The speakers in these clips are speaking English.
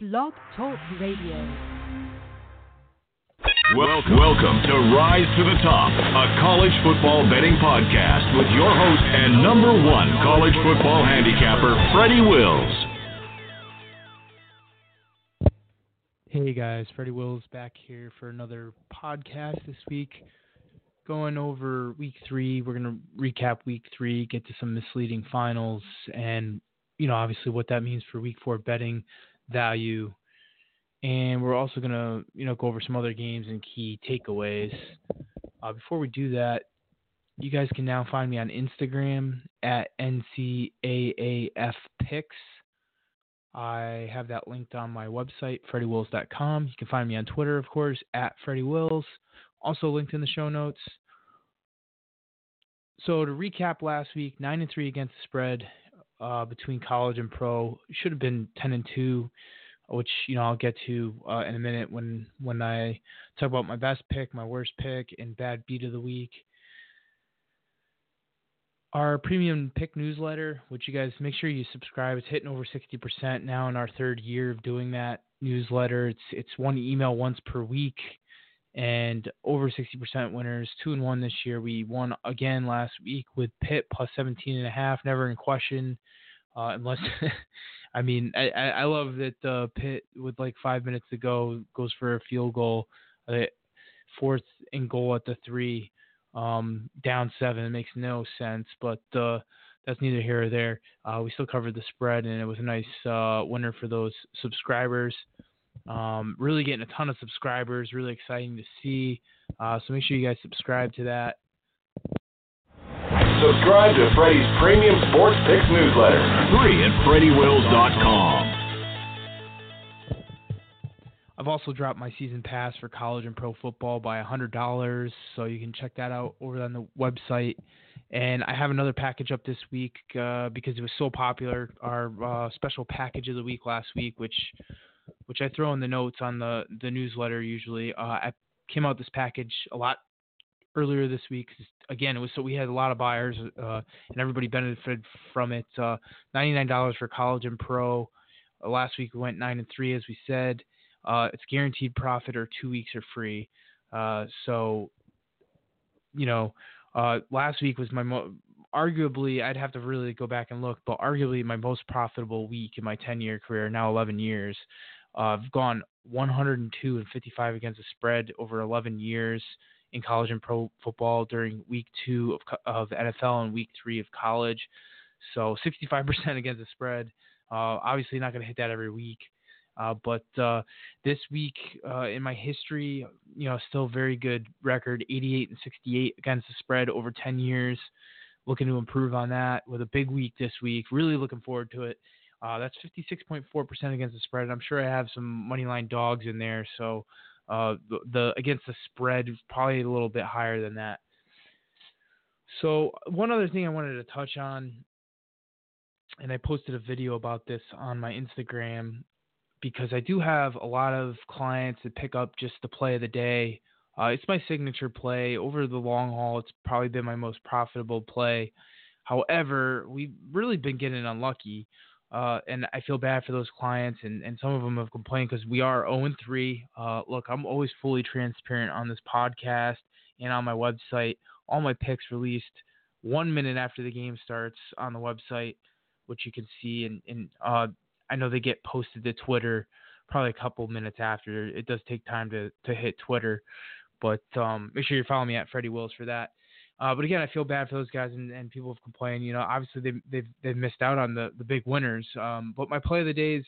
Blog Talk Radio. Welcome, welcome to Rise to the Top, a college football betting podcast with your host and number one college football handicapper, Freddy Wills. Hey guys, Freddy Wills back here for another podcast this week. Going over week three, we're going to recap week three, get to some misleading finals, and you know obviously what that means for week four betting value. And we're also going to you know go over some other games and key takeaways. Uh, before we do that, you guys can now find me on Instagram at NCAAF Picks. I have that linked on my website, FreddyWills.com. You can find me on Twitter, of course, at Freddy Wills. Also linked in the show notes. So to recap last week, nine and three against the spread uh, between college and pro. Should have been ten and two, which you know I'll get to uh, in a minute when when I talk about my best pick, my worst pick, and bad beat of the week. Our premium pick newsletter, which you guys make sure you subscribe. It's hitting over 60% now in our third year of doing that newsletter. It's it's one email once per week and over 60% winners. Two and one this year. We won again last week with Pitt plus 17 and a half. Never in question, uh, unless I mean I, I love that uh, Pitt with like five minutes to go goes for a field goal, uh, fourth and goal at the three um, down seven. It makes no sense, but uh, that's neither here or there. Uh, we still covered the spread, and it was a nice uh, winner for those subscribers. Um, really getting a ton of subscribers. Really exciting to see. Uh, so make sure you guys subscribe to that. Subscribe to Freddy's premium sports picks newsletter. Free at FreddyWills.com. I've also dropped my season pass for college and pro football by $100, so you can check that out over on the website. And I have another package up this week uh, because it was so popular. Our uh, special package of the week last week, which which I throw in the notes on the the newsletter usually. Uh, I came out this package a lot earlier this week. Again, it was so we had a lot of buyers uh, and everybody benefited from it. Uh, $99 for college and pro. Uh, last week we went nine and three, as we said. Uh, it's guaranteed profit or two weeks are free. Uh, so, you know, uh, last week was my mo- arguably I'd have to really go back and look, but arguably my most profitable week in my 10 year career, now 11 years. I've gone 102 and 55 against the spread over 11 years in college and pro football during week two of, of NFL and week three of college. So 65% against the spread. Uh, obviously, not going to hit that every week. Uh, but uh, this week uh, in my history, you know, still very good record 88 and 68 against the spread over 10 years. Looking to improve on that with a big week this week. Really looking forward to it. Uh, that's 56.4% against the spread. I'm sure I have some money line dogs in there. So uh, the, the against the spread probably a little bit higher than that. So one other thing I wanted to touch on, and I posted a video about this on my Instagram because I do have a lot of clients that pick up just the play of the day. Uh, it's my signature play. Over the long haul, it's probably been my most profitable play. However, we've really been getting unlucky. Uh, and I feel bad for those clients, and, and some of them have complained because we are 0 3. Uh, look, I'm always fully transparent on this podcast and on my website. All my picks released one minute after the game starts on the website, which you can see. And, and uh, I know they get posted to Twitter probably a couple minutes after. It does take time to, to hit Twitter, but um, make sure you follow me at Freddy Wills for that. Uh, but again, I feel bad for those guys, and, and people have complained. You know, obviously they, they've they've missed out on the the big winners. Um, but my play of the day is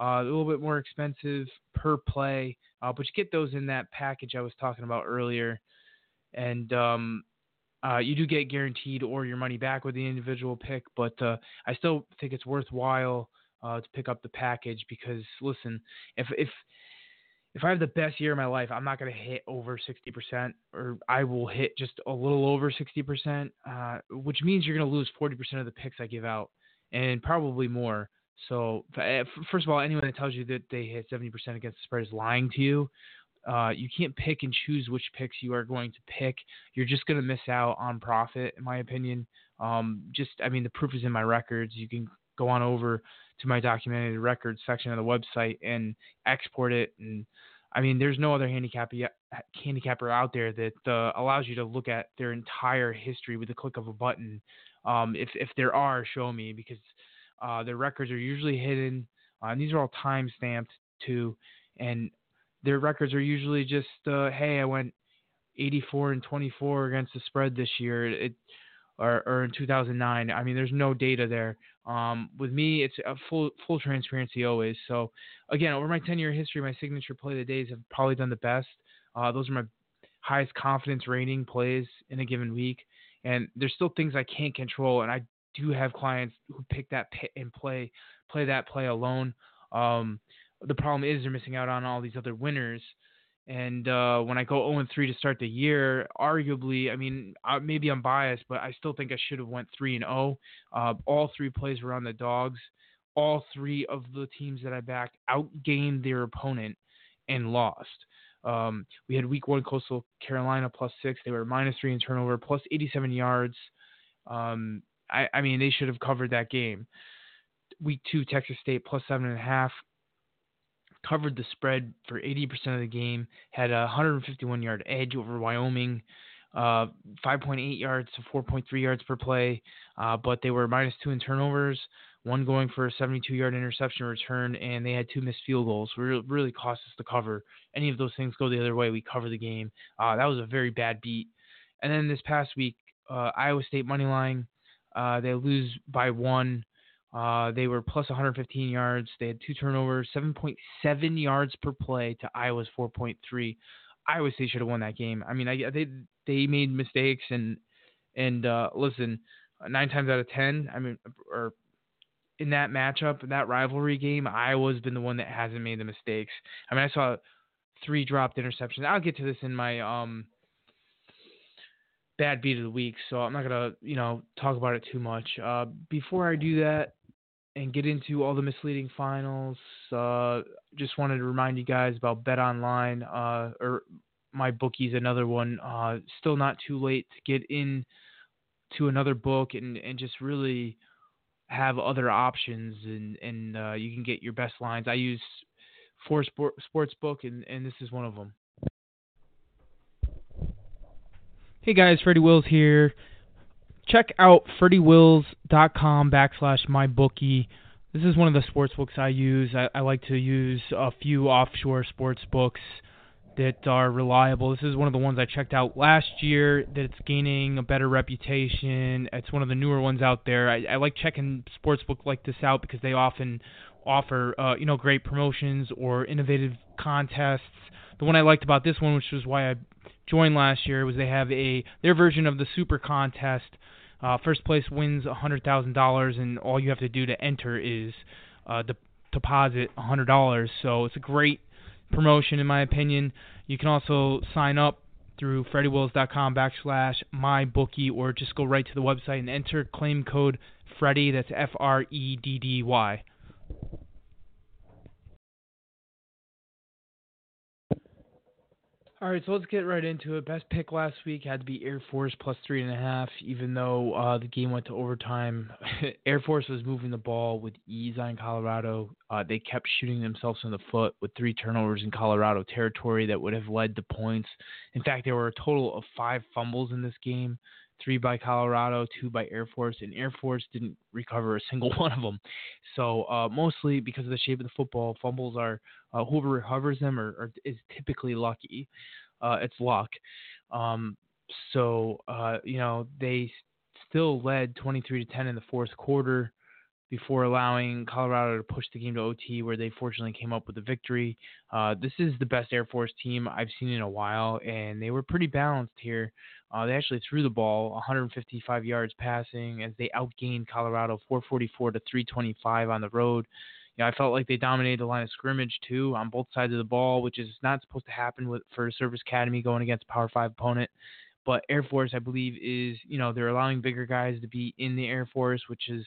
uh, a little bit more expensive per play, uh, but you get those in that package I was talking about earlier, and um, uh, you do get guaranteed or your money back with the individual pick. But uh, I still think it's worthwhile uh, to pick up the package because listen, if if if I have the best year of my life, I'm not going to hit over 60%, or I will hit just a little over 60%, uh, which means you're going to lose 40% of the picks I give out, and probably more. So, eh, first of all, anyone that tells you that they hit 70% against the spread is lying to you. Uh, you can't pick and choose which picks you are going to pick. You're just going to miss out on profit, in my opinion. Um, just, I mean, the proof is in my records. You can go on over to my documented records section of the website and export it. And I mean, there's no other handicapper out there that uh, allows you to look at their entire history with the click of a button. Um, if if there are, show me because uh, their records are usually hidden. Uh, and these are all time stamped too, and their records are usually just, uh, hey, I went 84 and 24 against the spread this year. It or, or in 2009. I mean, there's no data there. Um, with me, it's full full transparency always. So again, over my 10 year history, my signature play of the days have probably done the best. Uh, those are my highest confidence rating plays in a given week. And there's still things I can't control, and I do have clients who pick that pit and play play that play alone. Um, the problem is they're missing out on all these other winners. And uh, when I go 0 3 to start the year, arguably, I mean, uh, maybe I'm biased, but I still think I should have went 3 and 0. Uh, all three plays were on the dogs. All three of the teams that I backed outgained their opponent and lost. Um, we had week one Coastal Carolina plus six. They were minus three in turnover, plus 87 yards. Um, I, I mean, they should have covered that game. Week two Texas State plus seven and a half covered the spread for 80% of the game, had a 151 yard edge over Wyoming, uh, 5.8 yards to 4.3 yards per play, uh, but they were minus two in turnovers, one going for a 72 yard interception return, and they had two missed field goals. Really, really cost us to cover. Any of those things go the other way, we cover the game. Uh, that was a very bad beat. And then this past week, uh, Iowa State money line, uh, they lose by one. Uh, they were plus 115 yards. They had two turnovers, 7.7 yards per play to Iowa's 4.3. Iowa State should have won that game. I mean, I, they they made mistakes and and uh, listen, nine times out of ten, I mean, or in that matchup, that rivalry game, Iowa's been the one that hasn't made the mistakes. I mean, I saw three dropped interceptions. I'll get to this in my um bad beat of the week, so I'm not gonna you know talk about it too much. Uh, before I do that, and get into all the misleading finals. Uh, just wanted to remind you guys about Bet Online uh, or MyBookie's another one. Uh, still not too late to get in to another book and, and just really have other options and and uh, you can get your best lines. I use four sport, sports book and, and this is one of them. Hey guys, Freddy Wills here check out freddywills.com backslash mybookie. This is one of the sports books I use. I, I, like to use a few offshore sports books that are reliable. This is one of the ones I checked out last year that it's gaining a better reputation. It's one of the newer ones out there. I, I like checking sports book like this out because they often offer uh, you know great promotions or innovative contests. The one I liked about this one, which was why I joined last year, was they have a their version of the super contest uh, first place wins $100,000, and all you have to do to enter is uh, de- deposit $100. So it's a great promotion, in my opinion. You can also sign up through freddywills.com backslash mybookie or just go right to the website and enter claim code Freddy. That's F R E D D Y. All right, so let's get right into it. Best pick last week had to be Air Force plus three and a half, even though uh, the game went to overtime. Air Force was moving the ball with ease on Colorado. Uh, they kept shooting themselves in the foot with three turnovers in Colorado territory that would have led to points. In fact, there were a total of five fumbles in this game three by Colorado, two by Air Force, and Air Force didn't recover a single one of them. So uh, mostly because of the shape of the football, fumbles are uh, whoever recovers them are is typically lucky. Uh, it's luck. Um, so uh, you know they still led 23 to 10 in the fourth quarter before allowing Colorado to push the game to OT, where they fortunately came up with a victory. Uh, this is the best Air Force team I've seen in a while, and they were pretty balanced here. Uh, they actually threw the ball 155 yards passing as they outgained Colorado 444 to 325 on the road. You know, I felt like they dominated the line of scrimmage too on both sides of the ball, which is not supposed to happen with for a service academy going against a Power Five opponent. But Air Force, I believe, is you know they're allowing bigger guys to be in the Air Force, which has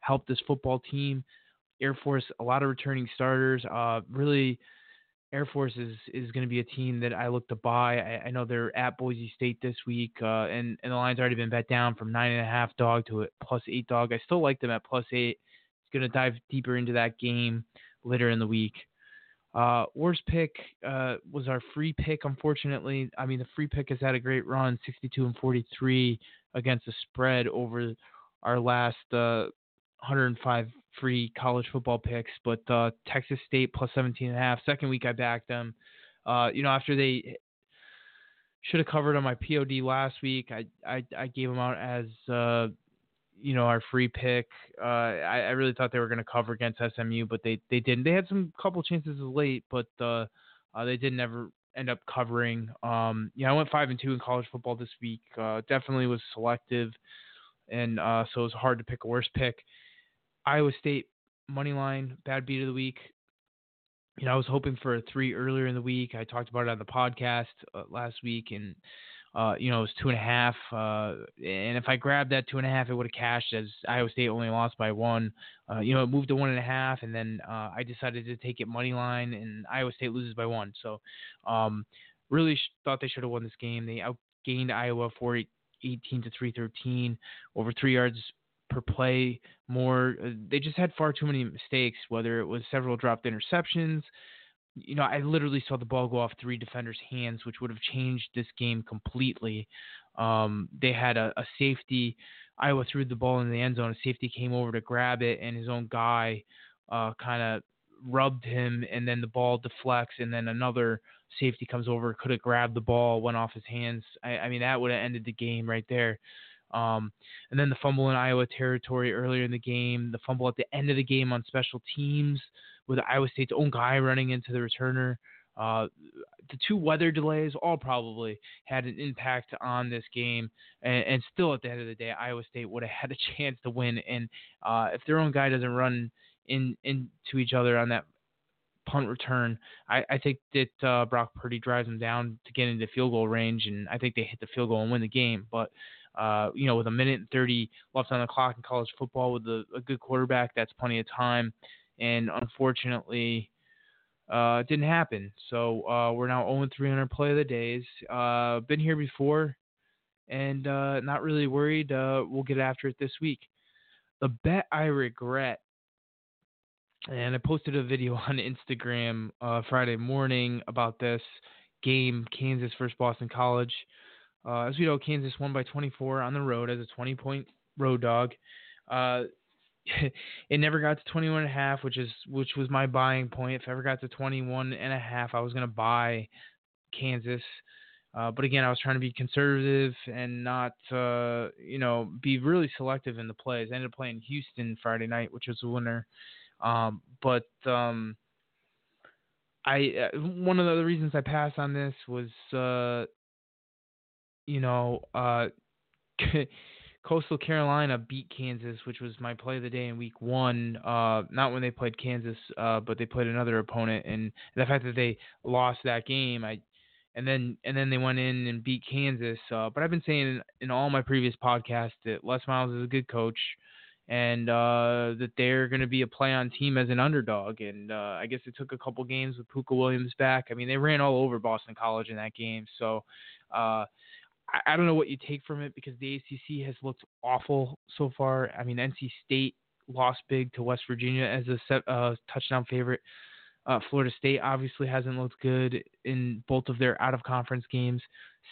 helped this football team. Air Force, a lot of returning starters. Uh, really, Air Force is is going to be a team that I look to buy. I, I know they're at Boise State this week, uh, and and the line's already been bet down from nine and a half dog to a plus eight dog. I still like them at plus eight. It's going to dive deeper into that game later in the week. Uh, worst pick uh, was our free pick. Unfortunately, I mean the free pick has had a great run, 62 and 43 against the spread over our last uh, 105 free college football picks. But uh, Texas State plus 17 and a half. Second week I backed them. Uh, you know after they should have covered on my POD last week, I I, I gave them out as uh, you know, our free pick. Uh, I, I, really thought they were going to cover against SMU, but they, they didn't. They had some couple chances late, but uh, uh, they didn't ever end up covering. Um, yeah, I went five and two in college football this week. Definitely was selective, and so it was hard to pick a worse pick. Iowa State money line bad beat of the week. You know, I was hoping for a three earlier in the week. I talked about it on the podcast uh, last week, and uh, you know, it was two and a half. Uh, and if I grabbed that two and a half, it would have cashed as Iowa State only lost by one. Uh, you know, it moved to one and a half, and then uh, I decided to take it money line, and Iowa State loses by one. So, um, really sh- thought they should have won this game. They outgained Iowa for 18 to 313, over three yards per play more. Uh, they just had far too many mistakes, whether it was several dropped interceptions you know, I literally saw the ball go off three defenders' hands, which would have changed this game completely. Um, they had a, a, safety. Iowa threw the ball in the end zone. A safety came over to grab it, and his own guy uh, kind of rubbed him, and then the ball deflects, and then another safety comes over, could have grabbed the ball, went off his hands. I, I mean, that would have ended the game right there. Um, and then the fumble in Iowa territory earlier in the game, the fumble at the end of the game on special teams with Iowa State's own guy running into the returner. Uh, the two weather delays all probably had an impact on this game, and, and, still at the end of the day, Iowa State would have had a chance to win. And uh, if their own guy doesn't run in into each other on that punt return, I, I think that uh, Brock Purdy drives them down to get into field goal range, and I think they hit the field goal and win the game. But uh, you know, with a minute and 30 left on the clock in college football with a, a good quarterback, that's plenty of time. And unfortunately, uh, it didn't happen. So uh, we're now 0 300 play of the days. Uh, been here before, and uh, not really worried. Uh, we'll get after it this week. The bet I regret, and I posted a video on Instagram uh, Friday morning about this game, Kansas versus Boston College. Uh, as we know, Kansas won by 24 on the road as a 20 point road dog. Uh, it never got to 21 and a half, which is which was my buying point. If I ever got to 21 and a half, I was going to buy Kansas. Uh, but again, I was trying to be conservative and not, uh, you know, be really selective in the plays. I ended up playing Houston Friday night, which was a winner. Um, but um, I uh, one of the reasons I passed on this was uh, you know, uh, Coastal Carolina beat Kansas, which was my play of the day in Week One. Uh, not when they played Kansas, uh, but they played another opponent, and the fact that they lost that game, I, and then and then they went in and beat Kansas. Uh, but I've been saying in, in all my previous podcasts that Les Miles is a good coach, and uh, that they're going to be a play on team as an underdog. And uh, I guess it took a couple games with Pooka Williams back. I mean, they ran all over Boston College in that game, so. I, I don't know what you take from it because the ACC has looked awful so far. I mean, NC State lost big to West Virginia as a set, uh, touchdown favorite. Uh, Florida State obviously hasn't looked good in both of their out of conference games.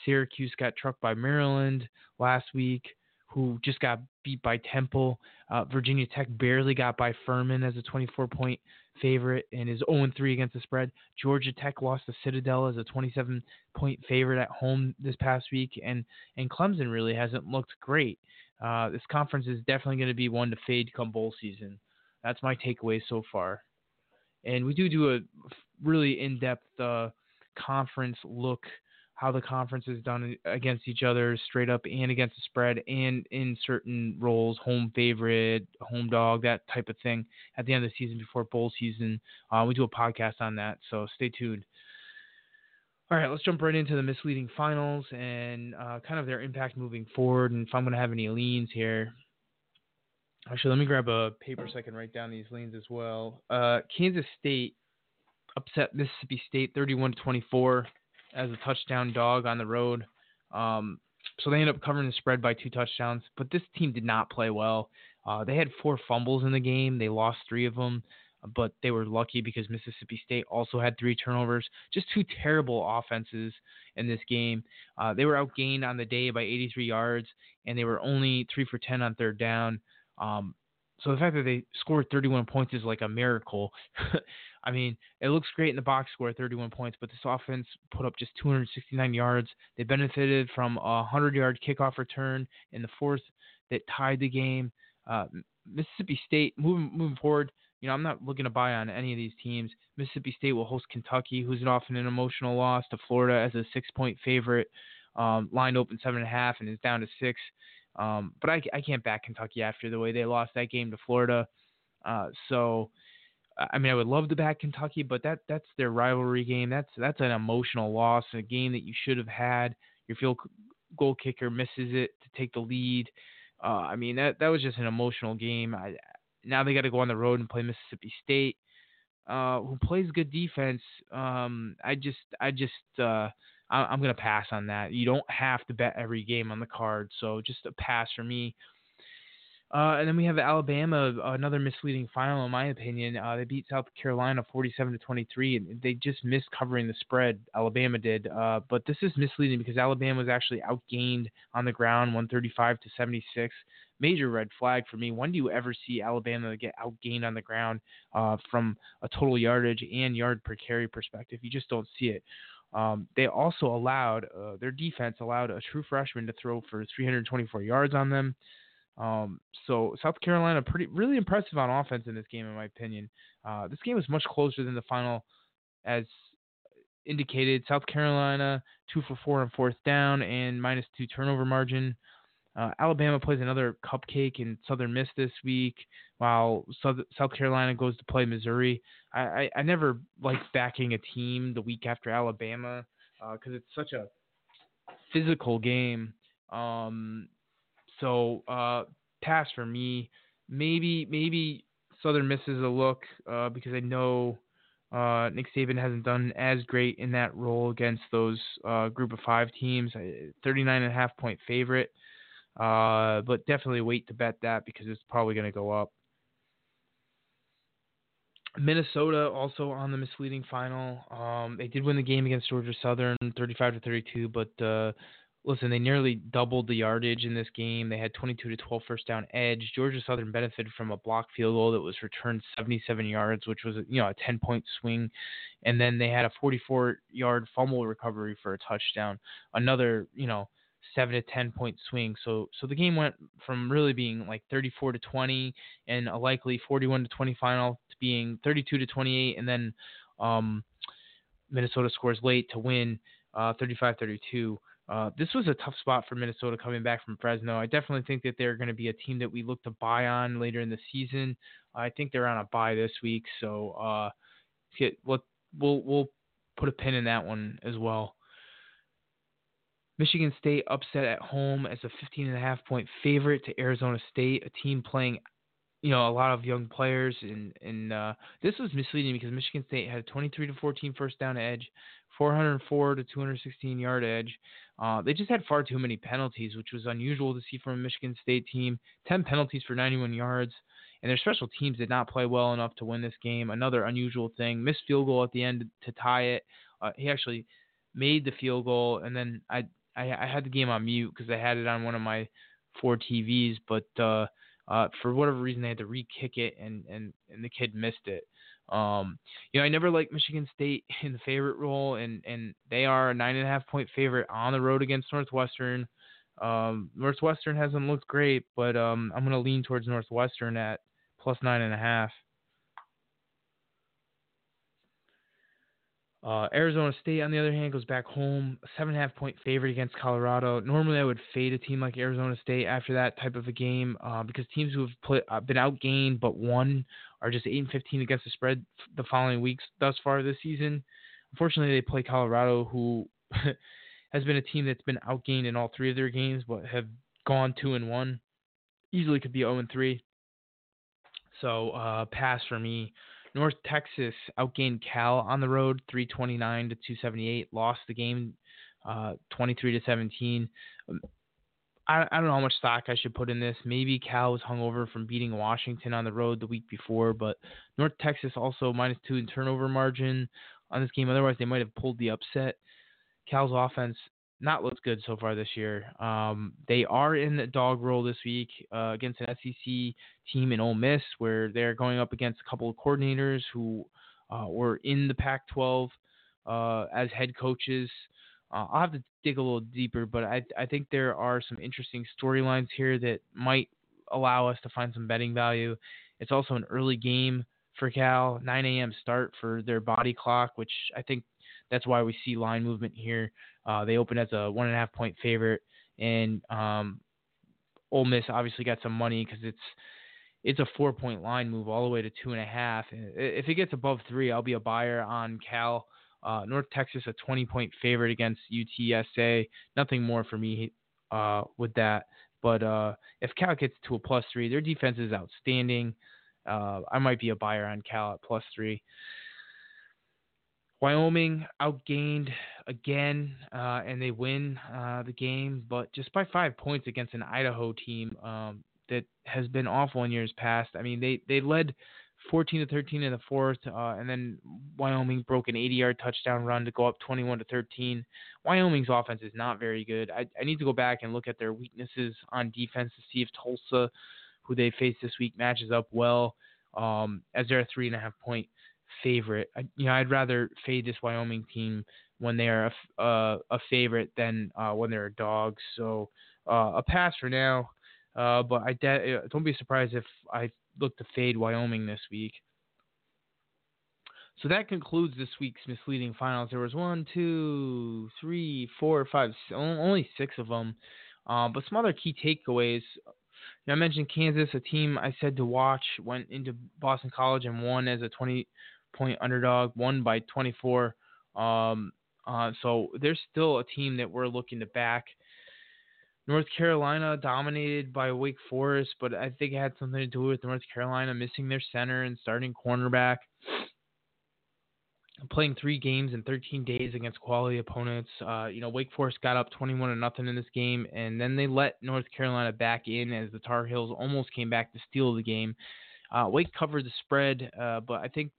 Syracuse got trucked by Maryland last week who just got beat by Temple. Uh, Virginia Tech barely got by Furman as a 24 point favorite and is 0 3 against the spread. Georgia Tech lost to Citadel as a 27 point favorite at home this past week, and and Clemson really hasn't looked great. Uh, this conference is definitely going to be one to fade come bowl season. That's my takeaway so far. And we do do a really in depth uh, conference look how the conference is done against each other, straight up and against the spread, and in certain roles, home favorite, home dog, that type of thing. At the end of the season, before bowl season, uh, we do a podcast on that, so stay tuned. All right, let's jump right into the misleading finals and uh, kind of their impact moving forward, and if I'm going to have any leans here. Actually, let me grab a paper so I can write down these leans as well. Uh, Kansas State upset Mississippi State 31 to 24 as a touchdown dog on the road. Um, so they ended up covering the spread by two touchdowns. But this team did not play well. Uh, they had four fumbles in the game. They lost three of them, but they were lucky because Mississippi State also had three turnovers. Just two terrible offenses in this game. Uh, they were outgained on the day by 83 yards, and they were only three for 10 on third down. Um, so the fact that they scored 31 points is like a miracle. I mean, it looks great in the box score, 31 points, but this offense put up just 269 yards. They benefited from a 100 yard kickoff return in the fourth that tied the game. Uh, Mississippi State moving moving forward. You know, I'm not looking to buy on any of these teams. Mississippi State will host Kentucky, who's often an emotional loss to Florida as a six point favorite. Um, lined open seven and a half and is down to six. Um, but I, I can't back Kentucky after the way they lost that game to Florida. Uh, so, I mean, I would love to back Kentucky, but that that's their rivalry game. That's that's an emotional loss, a game that you should have had. Your field goal kicker misses it to take the lead. Uh, I mean, that that was just an emotional game. I, now they got to go on the road and play Mississippi State, uh, who plays good defense. Um, I just I just uh, I, am going to pass on that. You don't have to bet every game on the card, so just a pass for me. Uh, and then we have Alabama, another misleading final in my opinion. Uh, they beat South Carolina 47 to 23, and they just missed covering the spread. Alabama did, uh, but this is misleading because Alabama was actually outgained on the ground, 135 to 76. Major red flag for me. When do you ever see Alabama get outgained on the ground uh, from a total yardage and yard per carry perspective? You just don't see it. Um, they also allowed uh, their defense allowed a true freshman to throw for 324 yards on them. Um, so South Carolina pretty really impressive on offense in this game, in my opinion. Uh, this game was much closer than the final, as indicated. South Carolina two for four on fourth down and minus two turnover margin. Uh, Alabama plays another cupcake in Southern Miss this week, while South, South Carolina goes to play Missouri. I, I, I never like backing a team the week after Alabama because uh, it's such a physical game. Um, so uh, pass for me. Maybe maybe Southern misses a look uh, because I know uh, Nick Saban hasn't done as great in that role against those uh, group of five teams. 39 and a half point favorite. Uh, but definitely wait to bet that because it's probably going to go up. Minnesota also on the misleading final. Um, they did win the game against Georgia Southern, 35 to 32. But uh, listen, they nearly doubled the yardage in this game. They had 22 to 12 first down edge. Georgia Southern benefited from a block field goal that was returned 77 yards, which was you know a 10 point swing, and then they had a 44 yard fumble recovery for a touchdown. Another you know seven to ten point swing. So so the game went from really being like 34 to 20 and a likely 41 to 20 final to being 32 to 28, and then um, Minnesota scores late to win uh, 35-32. Uh, this was a tough spot for Minnesota coming back from Fresno. I definitely think that they're going to be a team that we look to buy on later in the season. I think they're on a buy this week, so uh, get, we'll, we'll we'll put a pin in that one as well. Michigan State upset at home as a 15 and a half point favorite to Arizona State, a team playing, you know, a lot of young players. And and uh, this was misleading because Michigan State had a 23 to 14 first down edge, 404 to 216 yard edge. Uh, they just had far too many penalties, which was unusual to see from a Michigan State team. 10 penalties for 91 yards. And their special teams did not play well enough to win this game. Another unusual thing. Missed field goal at the end to tie it. Uh, he actually made the field goal, and then I I, I had the game on mute because I had it on one of my four TVs, but uh, uh, for whatever reason they had to re-kick it, and and and the kid missed it. Um, you know, I never liked Michigan State in the favorite role, and and they are a nine and a half point favorite on the road against Northwestern. Um, Northwestern hasn't looked great, but um, I'm gonna lean towards Northwestern at plus nine and a half. Uh, Arizona State, on the other hand, goes back home, seven and a half point favorite against Colorado. Normally, I would fade a team like Arizona State after that type of a game uh, because teams who have put, uh, been outgained but won are just eight and fifteen against the spread the following weeks thus far this season. Unfortunately, they play Colorado, who has been a team that's been outgained in all three of their games, but have gone two and one. Easily could be zero and three. So uh, pass for me. North Texas outgained Cal on the road, 329 to 278. Lost the game, uh, 23 to 17. Um, I, I don't know how much stock I should put in this. Maybe Cal was hungover from beating Washington on the road the week before, but North Texas also minus two in turnover margin on this game. Otherwise, they might have pulled the upset. Cal's offense not looked good so far this year. Um, they are in the dog role this week uh, against an SEC team in Ole Miss, where they're going up against a couple of coordinators who uh, were in the Pac-12 uh, as head coaches. Uh, I'll have to dig a little deeper, but I I think there are some interesting storylines here that might allow us to find some betting value. It's also an early game for Cal, 9 a.m. start for their body clock, which I think that's why we see line movement here. Uh, they open as a one and a half point favorite, and um, Ole Miss obviously got some money because it's it's a four point line move all the way to two and a half. If it gets above three, I'll be a buyer on Cal. Uh, North Texas a 20 point favorite against UTSA. Nothing more for me uh, with that. But uh, if Cal gets to a plus three, their defense is outstanding. Uh, I might be a buyer on Cal at plus three. Wyoming outgained again, uh, and they win uh, the game, but just by five points against an Idaho team um, that has been awful in years past. I mean, they they led 14 to 13 in the fourth, uh, and then Wyoming broke an 80-yard touchdown run to go up 21 to 13. Wyoming's offense is not very good. I, I need to go back and look at their weaknesses on defense to see if Tulsa, who they face this week, matches up well um, as they're a three and a half point favorite. I, you know, I'd rather fade this Wyoming team when they are a, uh, a favorite than uh, when they're a dog. So uh, a pass for now. Uh, but I de- uh, don't be surprised if I look to fade Wyoming this week. So that concludes this week's misleading finals. There was one, two, three, four, five, only six of them. Uh, but some other key takeaways. You know, I mentioned Kansas, a team I said to watch, went into Boston College and won as a 20 point underdog, won by 24. Um, uh, so there's still a team that we're looking to back. North Carolina dominated by Wake Forest, but I think it had something to do with North Carolina missing their center and starting cornerback. Playing three games in 13 days against quality opponents. Uh, you know, Wake Forest got up 21 to nothing in this game, and then they let North Carolina back in as the Tar Heels almost came back to steal the game. Uh, Wake covered the spread, uh, but I think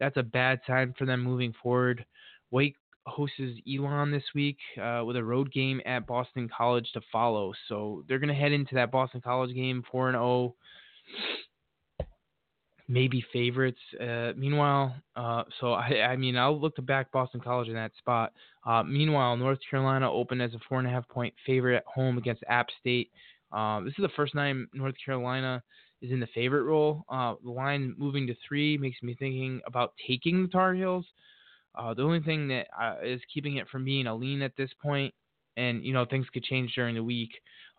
that's a bad sign for them moving forward. Wake hosts Elon this week uh, with a road game at Boston College to follow. So they're going to head into that Boston College game 4 and 0, maybe favorites. Uh, meanwhile, uh, so I, I, mean, I'll look to back Boston College in that spot. Uh, meanwhile, North Carolina opened as a four and a half point favorite at home against App State. Uh, this is the first time North Carolina is in the favorite role. Uh, the line moving to three makes me thinking about taking the Tar Heels. Uh, the only thing that uh, is keeping it from being a lean at this point, and you know things could change during the week,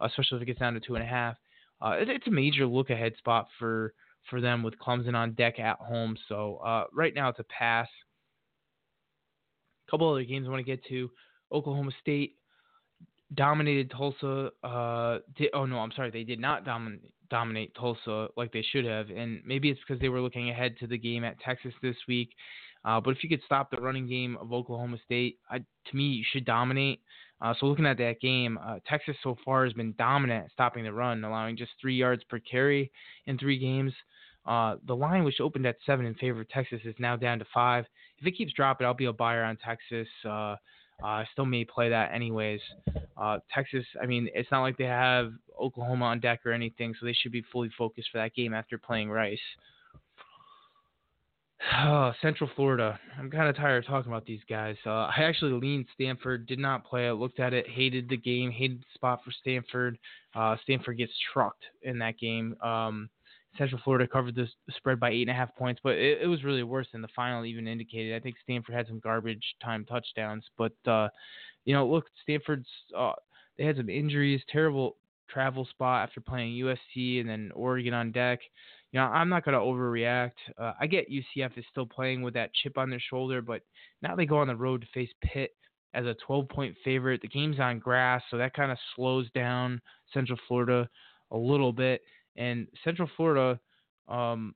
especially if it gets down to two and a half. Uh, it, it's a major look ahead spot for for them with Clemson on deck at home. So uh, right now it's a pass. A couple other games I want to get to. Oklahoma State dominated Tulsa. Uh, did, oh no, I'm sorry, they did not dominate dominate Tulsa like they should have, and maybe it's because they were looking ahead to the game at Texas this week. Uh, but if you could stop the running game of Oklahoma State, I, to me, you should dominate. Uh, so looking at that game, uh, Texas so far has been dominant stopping the run, allowing just three yards per carry in three games. Uh, the line, which opened at seven in favor of Texas, is now down to five. If it keeps dropping, I'll be a buyer on Texas. Uh, uh, I still may play that anyways. Texas, I mean, it's not like they have Oklahoma on deck or anything, so they should be fully focused for that game after playing Rice. Oh, Central Florida. I'm kind of tired of talking about these guys. Uh, I actually leaned Stanford, did not play it, looked at it, hated the game, hated the spot for Stanford. Uh, Stanford gets trucked in that game. Um, Central Florida covered the spread by eight and a half points, but it, it, was really worse than the final even indicated. I think Stanford had some garbage time touchdowns, but uh, you know, look, Stanford's uh, they had some injuries, terrible travel spot after playing USC and then Oregon on deck you know, I'm not going to overreact. Uh, I get UCF is still playing with that chip on their shoulder, but now they go on the road to face Pitt as a 12 point favorite. The game's on grass, so that kind of slows down Central Florida a little bit. And Central Florida, um,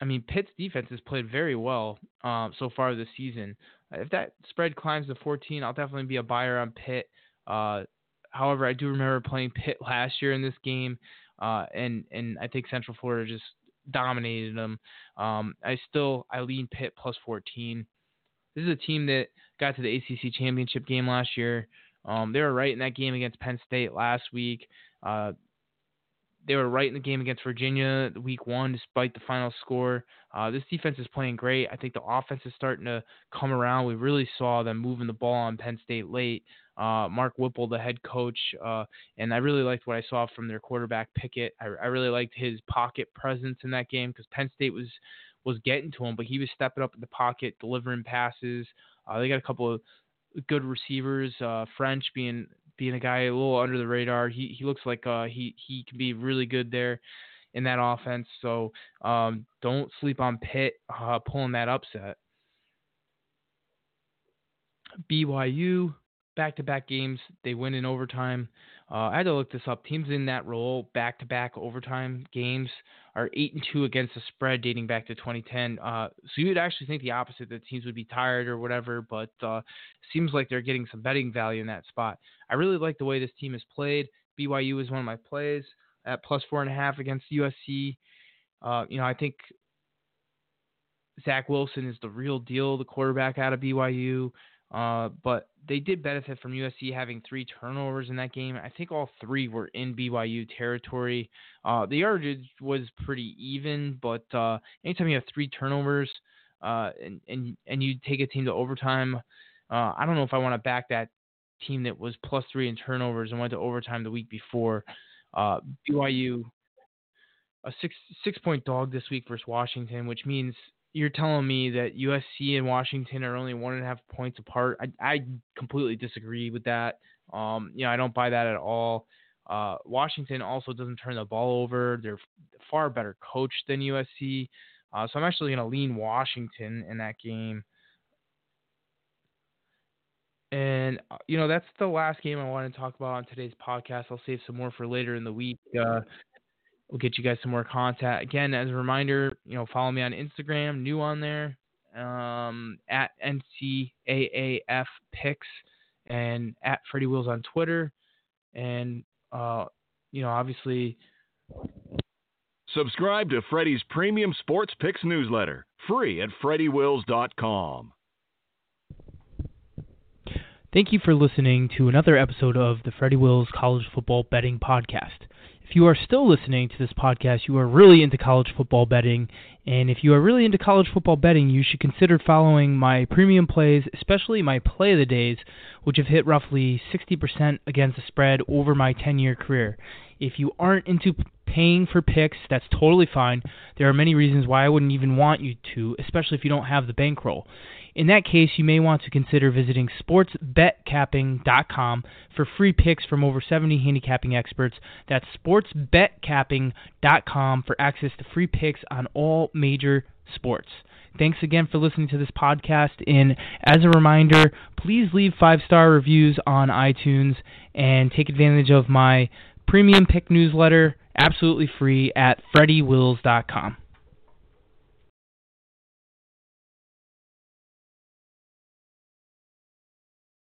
I mean, Pitt's defense has played very well uh, so far this season. If that spread climbs to 14, I'll definitely be a buyer on Pitt. Uh, however, I do remember playing Pitt last year in this game, uh, and and I think Central Florida just dominated them. Um, I still I lean Pitt plus 14. This is a team that got to the ACC championship game last year. Um, they were right in that game against Penn State last week. Uh, they were right in the game against Virginia week one, despite the final score. Uh, this defense is playing great. I think the offense is starting to come around. We really saw them moving the ball on Penn State late. Uh, Mark Whipple, the head coach, uh, and I really liked what I saw from their quarterback Pickett. I, I really liked his pocket presence in that game because Penn State was was getting to him, but he was stepping up in the pocket, delivering passes. Uh, they got a couple of good receivers. Uh, French being being a guy a little under the radar. He he looks like uh, he he can be really good there in that offense. So um, don't sleep on Pitt uh, pulling that upset. BYU back to back games they win in overtime. Uh, I had to look this up. Teams in that role, back-to-back overtime games, are eight and two against the spread dating back to 2010. Uh, so you would actually think the opposite that teams would be tired or whatever, but uh, seems like they're getting some betting value in that spot. I really like the way this team has played. BYU is one of my plays at plus four and a half against USC. Uh, you know, I think Zach Wilson is the real deal, the quarterback out of BYU. Uh, but they did benefit from USC having three turnovers in that game. I think all three were in BYU territory. Uh, the yardage was pretty even, but uh, anytime you have three turnovers uh, and and and you take a team to overtime, uh, I don't know if I want to back that team that was plus three in turnovers and went to overtime the week before. BYU a six six point dog this week versus Washington, which means you're telling me that USC and Washington are only one and a half points apart. I, I completely disagree with that. Um, you know, I don't buy that at all. Uh, Washington also doesn't turn the ball over. They're far better coached than USC. Uh, so I'm actually going to lean Washington in that game. And uh, you know that's the last game I want to talk about on today's podcast. I'll save some more for later in the week. Uh, We'll get you guys some more content. Again, as a reminder, you know, follow me on Instagram, new on there, um, at NCAAF Picks, and at Freddy Wills on Twitter. And, uh, you know, obviously. Subscribe to Freddy's premium sports picks newsletter, free at FreddyWills.com. Thank you for listening to another episode of the Freddy Wills College Football Betting Podcast. If you are still listening to this podcast, you are really into college football betting. And if you are really into college football betting, you should consider following my premium plays, especially my play of the days, which have hit roughly 60% against the spread over my 10 year career. If you aren't into paying for picks, that's totally fine. There are many reasons why I wouldn't even want you to, especially if you don't have the bankroll. In that case, you may want to consider visiting sportsbetcapping.com for free picks from over 70 handicapping experts. That's sportsbetcapping.com for access to free picks on all major sports. Thanks again for listening to this podcast. And as a reminder, please leave five star reviews on iTunes and take advantage of my premium pick newsletter absolutely free at freddywills.com.